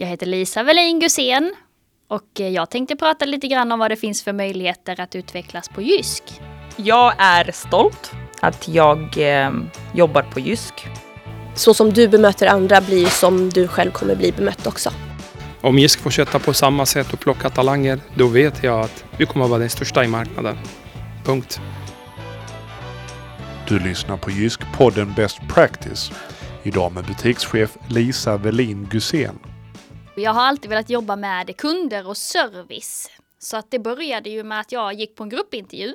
Jag heter Lisa Wallin Gusén och jag tänkte prata lite grann om vad det finns för möjligheter att utvecklas på Jysk. Jag är stolt att jag eh, jobbar på Jysk. Så som du bemöter andra blir som du själv kommer bli bemött också. Om Jysk fortsätter på samma sätt och plocka talanger, då vet jag att vi kommer att vara den största i marknaden. Punkt. Du lyssnar på Jysk-podden Best Practice. Idag med butikschef Lisa Velin Gusén. Jag har alltid velat jobba med kunder och service. Så att det började ju med att jag gick på en gruppintervju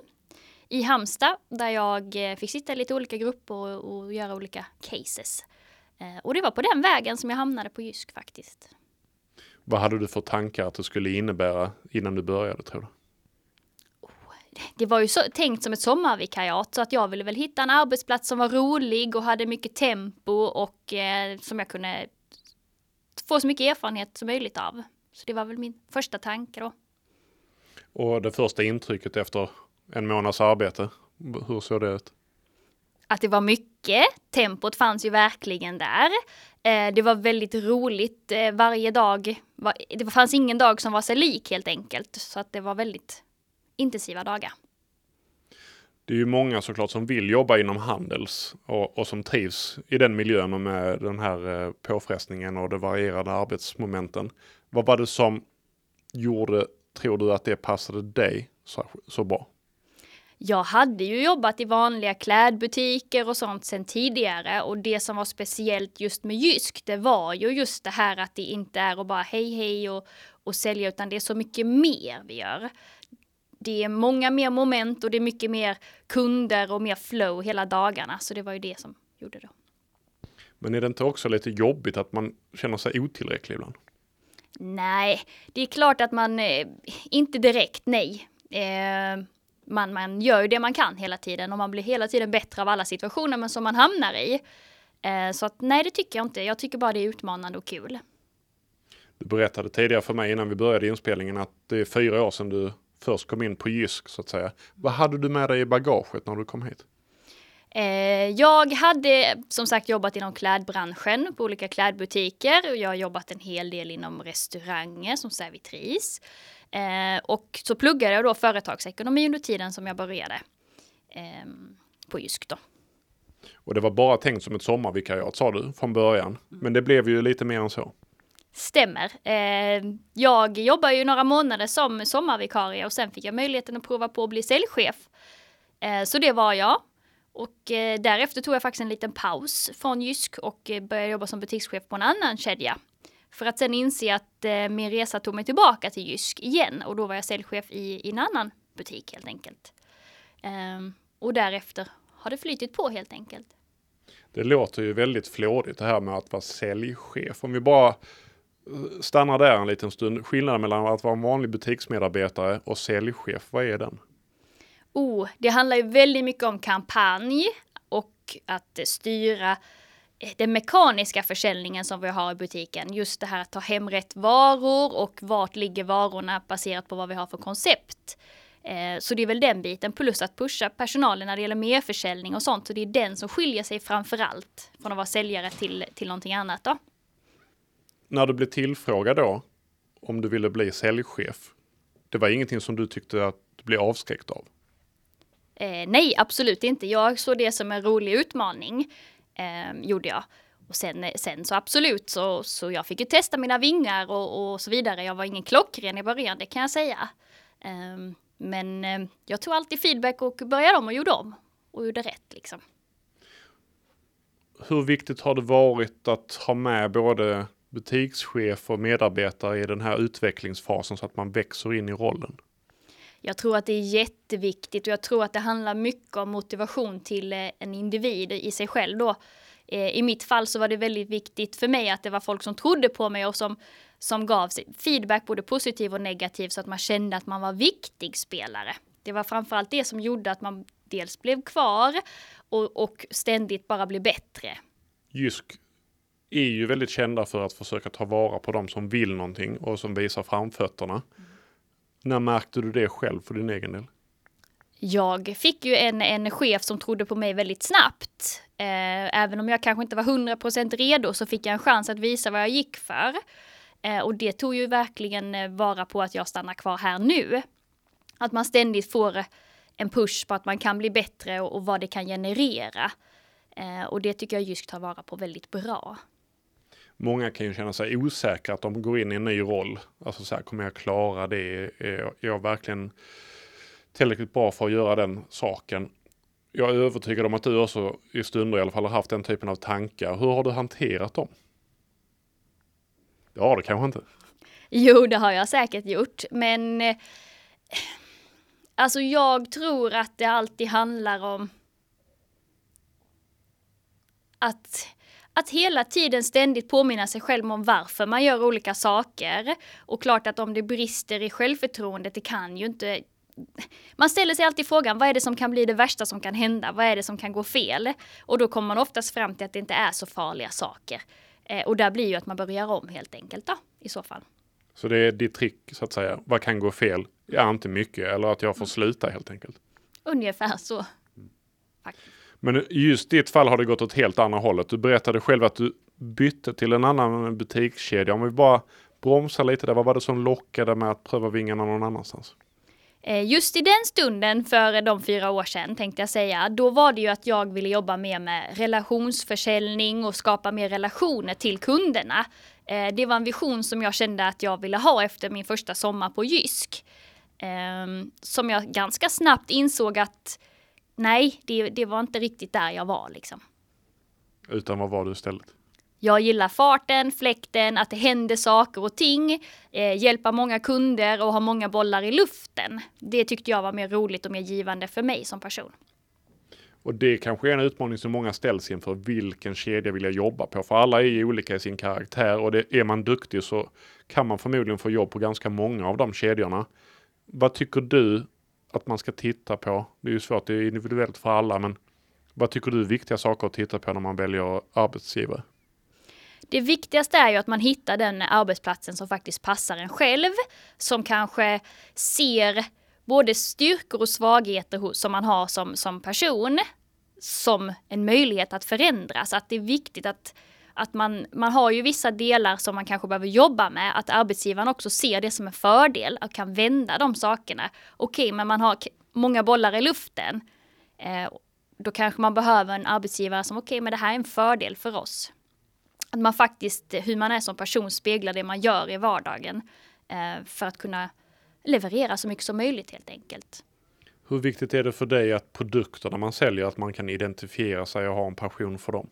i Halmstad där jag eh, fick sitta i lite olika grupper och, och göra olika cases. Eh, och det var på den vägen som jag hamnade på Jysk faktiskt. Vad hade du för tankar att det skulle innebära innan du började tror du? det var ju så, tänkt som ett sommarvikariat så att jag ville väl hitta en arbetsplats som var rolig och hade mycket tempo och eh, som jag kunde få så mycket erfarenhet som möjligt av. Så det var väl min första tanke då. Och det första intrycket efter en månads arbete, hur såg det ut? Att det var mycket, tempot fanns ju verkligen där. Eh, det var väldigt roligt eh, varje dag. Det fanns ingen dag som var sig lik helt enkelt. Så att det var väldigt intensiva dagar. Det är ju många såklart som vill jobba inom Handels och, och som trivs i den miljön och med den här eh, påfrestningen och de varierade arbetsmomenten. Vad var det som gjorde, tror du, att det passade dig så, så bra? Jag hade ju jobbat i vanliga klädbutiker och sånt sedan tidigare och det som var speciellt just med Jysk det var ju just det här att det inte är att bara hej hej och, och sälja utan det är så mycket mer vi gör det är många mer moment och det är mycket mer kunder och mer flow hela dagarna. Så det var ju det som gjorde det. Men är det inte också lite jobbigt att man känner sig otillräcklig ibland? Nej, det är klart att man, eh, inte direkt nej. Eh, man, man gör ju det man kan hela tiden och man blir hela tiden bättre av alla situationer men som man hamnar i. Eh, så att nej, det tycker jag inte. Jag tycker bara det är utmanande och kul. Du berättade tidigare för mig innan vi började inspelningen att det är fyra år sedan du först kom in på Jysk så att säga. Vad hade du med dig i bagaget när du kom hit? Eh, jag hade som sagt jobbat inom klädbranschen på olika klädbutiker. Jag har jobbat en hel del inom restauranger som servitris. Eh, och så pluggade jag då företagsekonomi under tiden som jag började ehm, på Jysk då. Och det var bara tänkt som ett sommarvikariat sa du från början. Mm. Men det blev ju lite mer än så. Stämmer. Eh, jag jobbade ju några månader som sommarvikarie och sen fick jag möjligheten att prova på att bli säljchef. Eh, så det var jag. Och eh, därefter tog jag faktiskt en liten paus från Jysk och eh, började jobba som butikschef på en annan kedja. För att sen inse att eh, min resa tog mig tillbaka till Jysk igen och då var jag säljchef i, i en annan butik helt enkelt. Ehm, och därefter har det flytit på helt enkelt. Det låter ju väldigt flådigt det här med att vara säljchef. Om vi bara stannar där en liten stund. Skillnaden mellan att vara en vanlig butiksmedarbetare och säljchef, vad är den? Oh, det handlar ju väldigt mycket om kampanj och att styra den mekaniska försäljningen som vi har i butiken. Just det här att ta hem rätt varor och vart ligger varorna baserat på vad vi har för koncept. Eh, så det är väl den biten, plus att pusha personalen när det gäller merförsäljning och sånt. Så det är den som skiljer sig framför allt från att vara säljare till, till någonting annat då när du blev tillfrågad då om du ville bli säljchef, det var ingenting som du tyckte att du blev avskräckt av? Eh, nej, absolut inte. Jag såg det som en rolig utmaning, eh, gjorde jag. Och sen, sen så absolut, så, så jag fick ju testa mina vingar och, och så vidare. Jag var ingen klockren i början, det kan jag säga. Eh, men jag tog alltid feedback och började om och gjorde om. Och gjorde rätt liksom. Hur viktigt har det varit att ha med både butikschef och medarbetare i den här utvecklingsfasen så att man växer in i rollen? Jag tror att det är jätteviktigt och jag tror att det handlar mycket om motivation till eh, en individ i sig själv då. Eh, I mitt fall så var det väldigt viktigt för mig att det var folk som trodde på mig och som, som gav feedback både positiv och negativ så att man kände att man var viktig spelare. Det var framförallt det som gjorde att man dels blev kvar och, och ständigt bara blev bättre. Jysk är ju väldigt kända för att försöka ta vara på de som vill någonting och som visar framfötterna. Mm. När märkte du det själv för din egen del? Jag fick ju en, en chef som trodde på mig väldigt snabbt. Eh, även om jag kanske inte var 100% redo så fick jag en chans att visa vad jag gick för. Eh, och det tog ju verkligen eh, vara på att jag stannar kvar här nu. Att man ständigt får en push på att man kan bli bättre och, och vad det kan generera. Eh, och det tycker jag Jysk tar vara på väldigt bra. Många kan ju känna sig osäkra att de går in i en ny roll. Alltså så här, kommer jag klara det? Är jag verkligen tillräckligt bra för att göra den saken? Jag är övertygad om att du också i stunder i alla fall har haft den typen av tankar. Hur har du hanterat dem? Det har du kanske inte? Jo, det har jag säkert gjort, men eh, alltså jag tror att det alltid handlar om att att hela tiden ständigt påminna sig själv om varför man gör olika saker. Och klart att om det brister i självförtroendet, det kan ju inte man ställer sig alltid frågan, vad är det som kan bli det värsta som kan hända? Vad är det som kan gå fel? Och då kommer man oftast fram till att det inte är så farliga saker. Eh, och där blir ju att man börjar om helt enkelt då, i så fall. Så det är ditt trick så att säga. Vad kan gå fel? Ja, inte mycket. Eller att jag får sluta helt enkelt. Ungefär så. Faktiskt. Men just i ditt fall har det gått åt helt andra hållet. Du berättade själv att du bytte till en annan butikskedja. Om vi bara bromsar lite där. Vad var det som lockade med att pröva vingarna någon annanstans? Eh, just i den stunden för de fyra år sedan tänkte jag säga, då var det ju att jag ville jobba mer med relationsförsäljning och skapa mer relationer till kunderna. Eh, det var en vision som jag kände att jag ville ha efter min första sommar på Jysk. Ehm, som jag ganska snabbt insåg att nej, det, det var inte riktigt där jag var liksom. Utan vad var du istället? Jag gillar farten, fläkten, att det händer saker och ting, eh, hjälpa många kunder och ha många bollar i luften. Det tyckte jag var mer roligt och mer givande för mig som person. Och det kanske är en utmaning som många ställs inför. Vilken kedja vill jag jobba på? För alla är ju olika i sin karaktär och det, är man duktig så kan man förmodligen få jobb på ganska många av de kedjorna. Vad tycker du att man ska titta på? Det är ju svårt, det är individuellt för alla, men vad tycker du är viktiga saker att titta på när man väljer arbetsgivare? Det viktigaste är ju att man hittar den arbetsplatsen som faktiskt passar en själv, som kanske ser både styrkor och svagheter som man har som, som person, som en möjlighet att förändras. Att det är viktigt att, att man, man har ju vissa delar som man kanske behöver jobba med, att arbetsgivaren också ser det som en fördel och kan vända de sakerna. Okej, men man har många bollar i luften. Eh, då kanske man behöver en arbetsgivare som, okej, men det här är en fördel för oss att man faktiskt, hur man är som person, speglar det man gör i vardagen. Eh, för att kunna leverera så mycket som möjligt helt enkelt. Hur viktigt är det för dig att produkterna man säljer, att man kan identifiera sig och ha en passion för dem?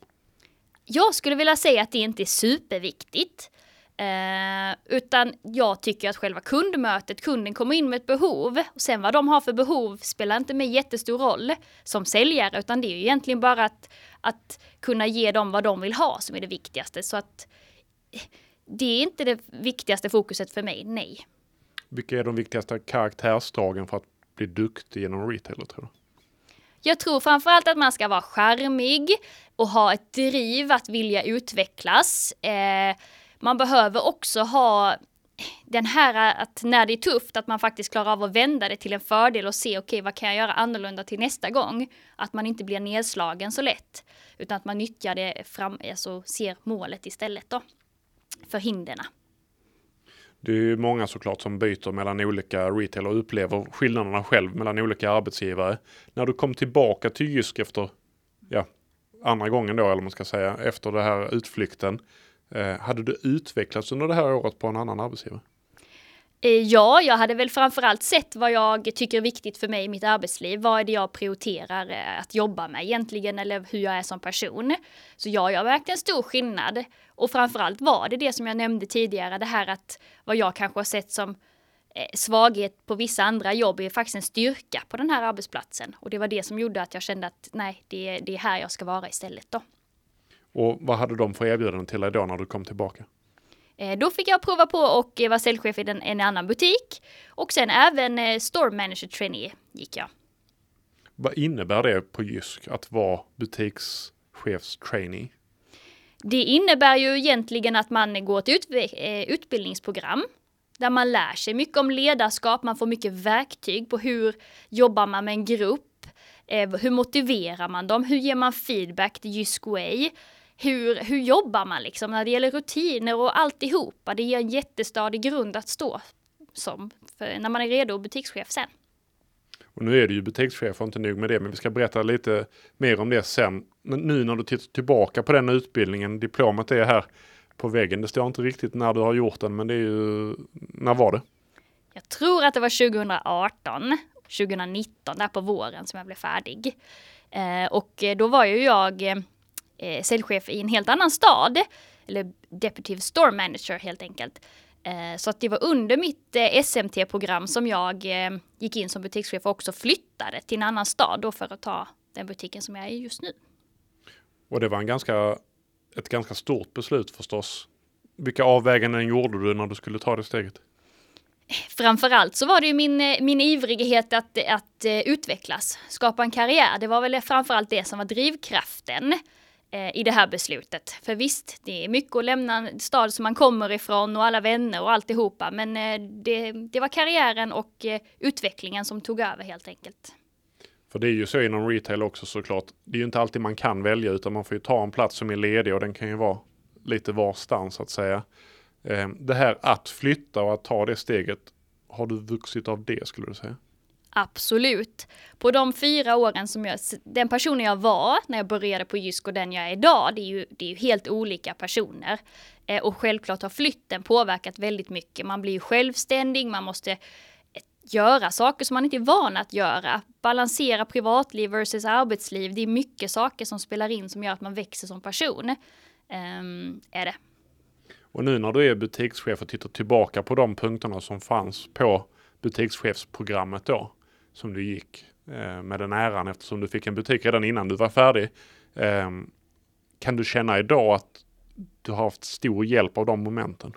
Jag skulle vilja säga att det inte är superviktigt. Eh, utan jag tycker att själva kundmötet, kunden kommer in med ett behov och sen vad de har för behov spelar inte med jättestor roll som säljare utan det är ju egentligen bara att, att kunna ge dem vad de vill ha som är det viktigaste. Så att det är inte det viktigaste fokuset för mig, nej. Vilka är de viktigaste karaktärsdragen för att bli duktig genom retailer tror du? Jag tror framförallt att man ska vara charmig och ha ett driv att vilja utvecklas. Eh, man behöver också ha den här att när det är tufft, att man faktiskt klarar av att vända det till en fördel och se okej, okay, vad kan jag göra annorlunda till nästa gång? Att man inte blir nedslagen så lätt, utan att man nyttjar det fram, alltså ser målet istället då, för hindren. Det är ju många såklart som byter mellan olika retail och upplever skillnaderna själv mellan olika arbetsgivare. När du kom tillbaka till Jysk efter, ja, andra gången då, eller man ska säga, efter den här utflykten. Eh, hade du utvecklats under det här året på en annan arbetsgivare? Eh, ja, jag hade väl framförallt sett vad jag tycker är viktigt för mig i mitt arbetsliv. Vad är det jag prioriterar eh, att jobba med egentligen eller hur jag är som person. Så ja, jag märkte en stor skillnad. Och framförallt var det det som jag nämnde tidigare, det här att vad jag kanske har sett som svaghet på vissa andra jobb är faktiskt en styrka på den här arbetsplatsen. Och det var det som gjorde att jag kände att nej, det, det är här jag ska vara istället då. Och vad hade de för erbjudanden till dig då när du kom tillbaka? Eh, då fick jag prova på och vara säljchef i en, en annan butik. Och sen även eh, store manager trainee gick jag. Vad innebär det på Jysk att vara butikschefstrainee? Det innebär ju egentligen att man går eh, utbildningsprogram där man lär sig mycket om ledarskap, man får mycket verktyg på hur jobbar man med en grupp, eh, hur motiverar man dem, hur ger man feedback till Jysk Way, hur, hur jobbar man liksom när det gäller rutiner och alltihopa. Det ger en jättestadig grund att stå som när man är redo butikschef sen. Och nu är du ju butikschef och inte nog med det, men vi ska berätta lite mer om det sen. Nu när du tittar tillbaka på den utbildningen, diplomet är här på väggen. Det står inte riktigt när du har gjort den, men det är ju, när var det? Jag tror att det var 2018, 2019, där på våren som jag blev färdig. Eh, och då var ju jag eh, säljchef i en helt annan stad, eller Deputy Store Manager helt enkelt. Eh, så att det var under mitt eh, SMT-program som jag eh, gick in som butikschef och också flyttade till en annan stad då för att ta den butiken som jag är i just nu. Och det var en ganska, ett ganska stort beslut förstås. Vilka avväganden gjorde du när du skulle ta det steget? Framförallt så var det ju min, eh, min ivrighet att, att eh, utvecklas, skapa en karriär. Det var väl framförallt det som var drivkraften eh, i det här beslutet. För visst, det är mycket att lämna en stad som man kommer ifrån och alla vänner och alltihopa. Men det, det var karriären och utvecklingen som tog över helt enkelt. För det är ju så inom retail också såklart. Det är ju inte alltid man kan välja utan man får ju ta en plats som är ledig och den kan ju vara lite varstans så att säga. Eh, det här att flytta och att ta det steget, har du vuxit av det skulle du säga? Absolut. På de fyra åren som jag, den personen jag var när jag började på Jysk och den jag är idag, det är ju, det är ju helt olika personer. Eh, och självklart har flytten påverkat väldigt mycket. Man blir ju självständig, man måste göra saker som man inte är van att göra. Balansera privatliv versus arbetsliv. Det är mycket saker som spelar in som gör att man växer som person. Um, är det. Och nu när du är butikschef och tittar tillbaka på de punkterna som fanns på butikschefsprogrammet då som du gick eh, med den äran eftersom du fick en butik redan innan du var färdig. Eh, kan du känna idag att du har haft stor hjälp av de momenten?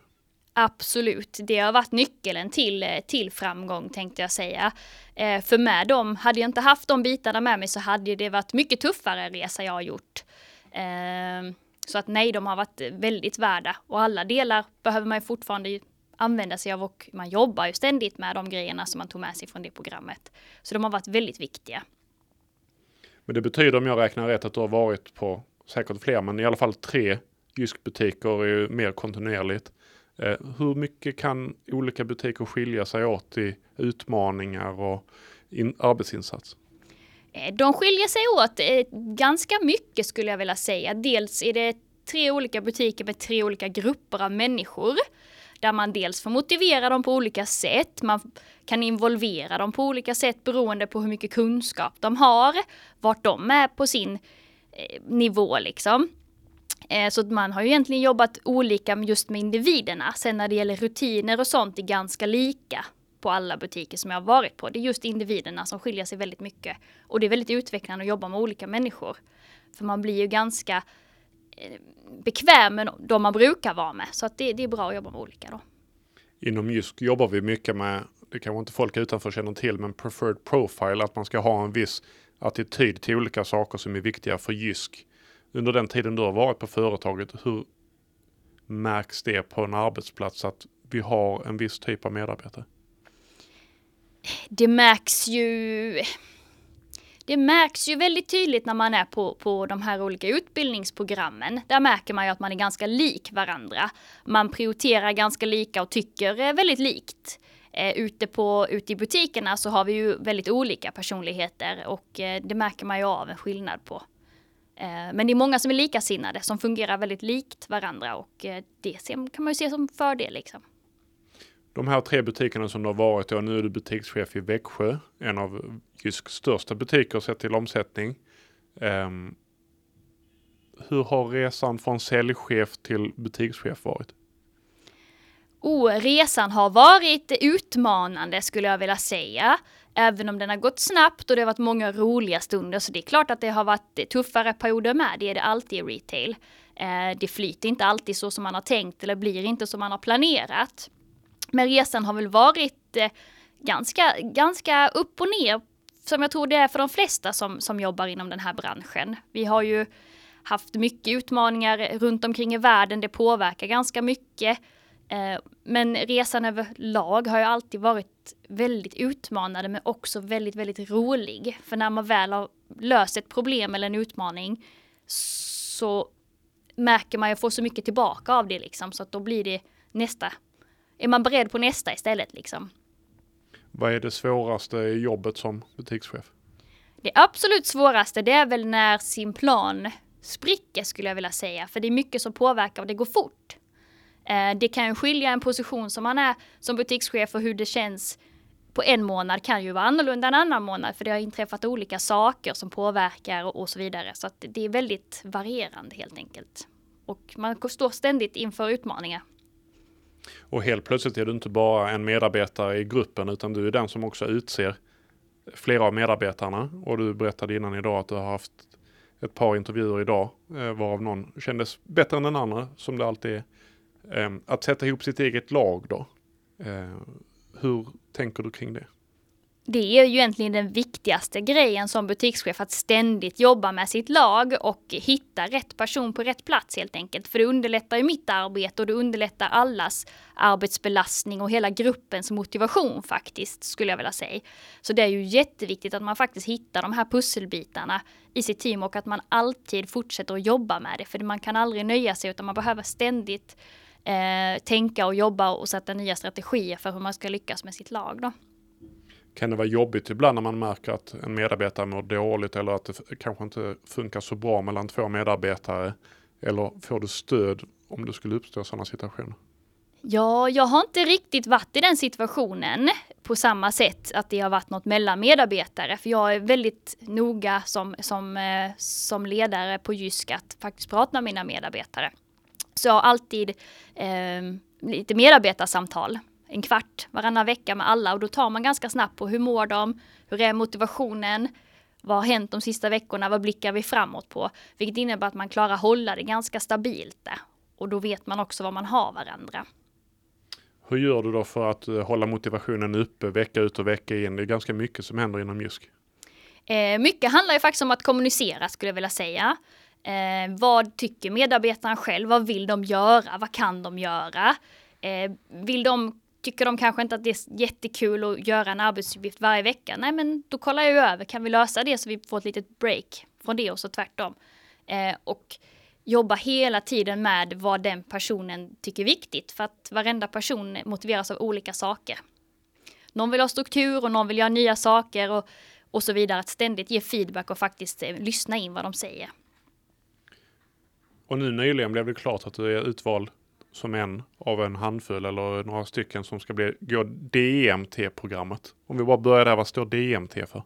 Absolut, det har varit nyckeln till, eh, till framgång tänkte jag säga. Eh, för med dem, hade jag inte haft de bitarna med mig så hade det varit mycket tuffare resa jag har gjort. Eh, så att nej, de har varit väldigt värda och alla delar behöver man ju fortfarande använda sig av och man jobbar ju ständigt med de grejerna som man tog med sig från det programmet. Så de har varit väldigt viktiga. Men det betyder om jag räknar rätt att du har varit på säkert fler, men i alla fall tre Jysk-butiker är ju mer kontinuerligt. Eh, hur mycket kan olika butiker skilja sig åt i utmaningar och in, arbetsinsats? Eh, de skiljer sig åt eh, ganska mycket skulle jag vilja säga. Dels är det tre olika butiker med tre olika grupper av människor där man dels får motivera dem på olika sätt, man kan involvera dem på olika sätt beroende på hur mycket kunskap de har, vart de är på sin eh, nivå liksom. Eh, så man har ju egentligen jobbat olika just med individerna. Sen när det gäller rutiner och sånt är ganska lika på alla butiker som jag har varit på. Det är just individerna som skiljer sig väldigt mycket. Och det är väldigt utvecklande att jobba med olika människor. För man blir ju ganska eh, bekväm med de man brukar vara med. Så att det, det är bra att jobba med olika då. Inom Jysk jobbar vi mycket med, det kanske inte folk utanför känner till, men preferred profile, att man ska ha en viss attityd till olika saker som är viktiga för Jysk. Under den tiden du har varit på företaget, hur märks det på en arbetsplats att vi har en viss typ av medarbetare? Det märks ju det märks ju väldigt tydligt när man är på, på de här olika utbildningsprogrammen. Där märker man ju att man är ganska lik varandra. Man prioriterar ganska lika och tycker eh, väldigt likt. Eh, ute, på, ute i butikerna så har vi ju väldigt olika personligheter och eh, det märker man ju av en skillnad på. Eh, men det är många som är likasinnade som fungerar väldigt likt varandra och eh, det kan man ju se som fördel liksom. De här tre butikerna som du har varit och nu är du butikschef i Växjö, en av Jysks största butiker sett till omsättning. Um, hur har resan från säljchef till butikschef varit? Oh, resan har varit utmanande skulle jag vilja säga. Även om den har gått snabbt och det har varit många roliga stunder så det är klart att det har varit tuffare perioder med. Det är det alltid i retail. Eh, det flyter inte alltid så som man har tänkt eller blir inte som man har planerat. Men resan har väl varit eh, ganska, ganska upp och ner, som jag tror det är för de flesta som, som jobbar inom den här branschen. Vi har ju haft mycket utmaningar runt omkring i världen, det påverkar ganska mycket. Eh, men resan överlag har ju alltid varit väldigt utmanande men också väldigt, väldigt rolig. För när man väl har löst ett problem eller en utmaning så märker man ju får så mycket tillbaka av det liksom så att då blir det nästa. Är man beredd på nästa istället liksom? Vad är det svåraste i jobbet som butikschef? Det absolut svåraste det är väl när sin plan spricker skulle jag vilja säga. För det är mycket som påverkar och det går fort. Eh, det kan skilja en position som man är som butikschef och hur det känns på en månad kan ju vara annorlunda en annan månad för det har inträffat olika saker som påverkar och, och så vidare. Så att det är väldigt varierande helt enkelt. Och man står ständigt inför utmaningar. Och helt plötsligt är du inte bara en medarbetare i gruppen utan du är den som också utser flera av medarbetarna. Och du berättade innan idag att du har haft ett par intervjuer idag eh, varav någon kändes bättre än den andra som det alltid är. Eh, att sätta ihop sitt eget lag då. Eh, hur tänker du kring det? det är ju egentligen den viktigaste grejen som butikschef, att ständigt jobba med sitt lag och hitta rätt person på rätt plats helt enkelt. För det underlättar ju mitt arbete och det underlättar allas arbetsbelastning och hela gruppens motivation faktiskt, skulle jag vilja säga. Så det är ju jätteviktigt att man faktiskt hittar de här pusselbitarna i sitt team och att man alltid fortsätter att jobba med det. För man kan aldrig nöja sig utan man behöver ständigt eh, tänka och jobba och sätta nya strategier för hur man ska lyckas med sitt lag. Då kan det vara jobbigt ibland när man märker att en medarbetare mår dåligt eller att det kanske inte funkar så bra mellan två medarbetare? Eller får du stöd om det skulle uppstå sådana situationer? Ja, jag har inte riktigt varit i den situationen på samma sätt att det har varit något mellan medarbetare. För jag är väldigt noga som, som, eh, som ledare på Jysk att faktiskt prata med mina medarbetare. Så jag har alltid eh, lite medarbetarsamtal en kvart varannan vecka med alla och då tar man ganska snabbt på hur mår de, hur är motivationen, vad har hänt de sista veckorna, vad blickar vi framåt på? Vilket innebär att man klarar hålla det ganska stabilt där. Och då vet man också vad man har varandra. Hur gör du då för att eh, hålla motivationen uppe vecka ut och vecka in? Det är ganska mycket som händer inom Jysk. Eh, mycket handlar ju faktiskt om att kommunicera skulle jag vilja säga. Eh, vad tycker medarbetarna själv? Vad vill de göra? Vad kan de göra? Eh, vill de tycker de kanske inte att det är jättekul att göra en arbetsuppgift varje vecka. Nej, men då kollar jag över, kan vi lösa det så vi får ett litet break från det och så tvärtom. Eh, och jobba hela tiden med vad den personen tycker är viktigt för att varenda person motiveras av olika saker. Någon vill ha struktur och någon vill göra nya saker och, och så vidare. Att ständigt ge feedback och faktiskt eh, lyssna in vad de säger. Och nu nyligen blev det klart att du är utvald som en av en handfull eller några stycken som ska bli, gå DMT-programmet. Om vi bara börjar där, vad står DMT för?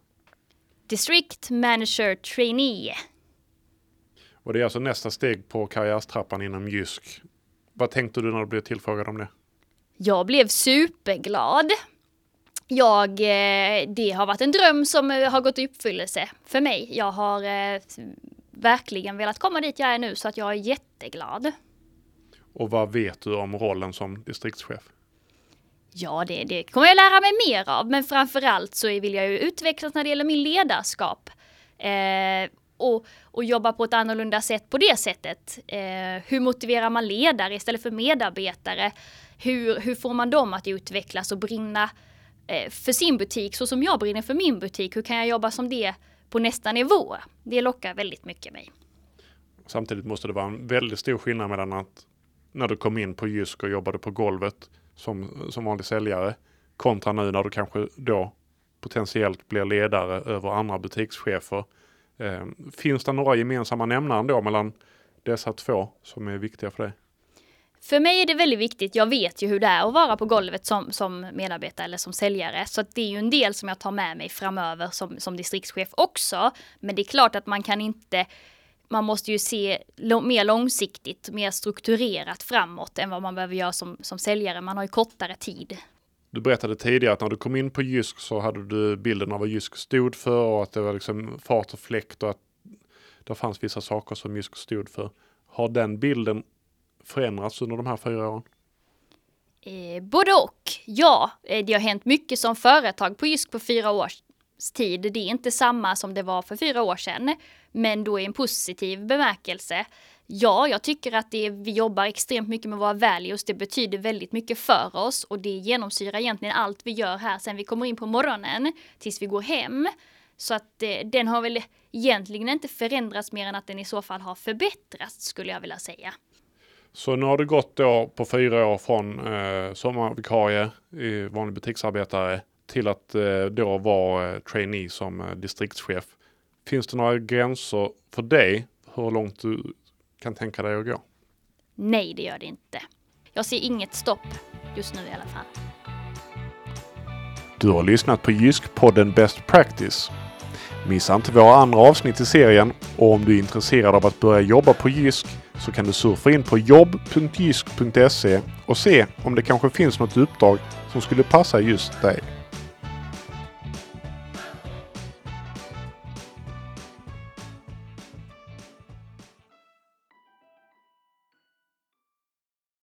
District Manager Trainee. Och det är alltså nästa steg på karriärstrappan inom Jysk. Vad tänkte du när du blev tillfrågad om det? Jag blev superglad. Jag, eh, det har varit en dröm som eh, har gått i uppfyllelse för mig. Jag har eh, verkligen velat komma dit jag är nu så att jag är jätteglad. Och vad vet du om rollen som distriktschef? Ja, det, det kommer jag lära mig mer av, men framförallt så vill jag ju utvecklas när det gäller min ledarskap. Eh, och, och jobba på ett annorlunda sätt på det sättet. Eh, hur motiverar man ledare istället för medarbetare? Hur, hur får man dem att utvecklas och brinna eh, för sin butik så som jag brinner för min butik? Hur kan jag jobba som det på nästa nivå? Det lockar väldigt mycket mig. Samtidigt måste det vara en väldigt stor skillnad mellan att när du kom in på Jysk och jobbade på golvet som, som vanlig säljare kontra nu när du kanske då potentiellt blir ledare över andra butikschefer. Eh, finns det några gemensamma nämnare då mellan dessa två som är viktiga för dig? För mig är det väldigt viktigt. Jag vet ju hur det är att vara på golvet som, som medarbetare eller som säljare. Så det är ju en del som jag tar med mig framöver som, som distriktschef också. Men det är klart att man kan inte man måste ju se mer långsiktigt, mer strukturerat framåt än vad man behöver göra som, som säljare. Man har ju kortare tid. Du berättade tidigare att när du kom in på Jysk så hade du bilden av vad Jysk stod för och att det var liksom fart och fläkt och att det fanns vissa saker som Jysk stod för. Har den bilden förändrats under de här fyra åren? Eh, både och. Ja, eh, det har hänt mycket som företag på Jysk på fyra års tid. Det är inte samma som det var för fyra år sedan men då i en positiv bemärkelse. Ja, jag tycker att det, vi jobbar extremt mycket med våra values. Det betyder väldigt mycket för oss och det genomsyrar egentligen allt vi gör här sen vi kommer in på morgonen tills vi går hem. Så att eh, den har väl egentligen inte förändrats mer än att den i så fall har förbättrats skulle jag vilja säga. Så nu har det gått då på fyra år från eh, sommarvikarie, i vanlig butiksarbetare, till att eh, då vara eh, trainee som eh, distriktschef. Finns det några gränser för dig hur långt du kan tänka dig att gå? Nej, det gör det inte. Jag ser inget stopp just nu i alla fall. Du har lyssnat på Jysk-podden Best Practice. Missa inte våra andra avsnitt i serien och om du är intresserad av att börja jobba på Jysk så kan du surfa in på jobb.jysk.se och se om det kanske finns något uppdrag som skulle passa just dig.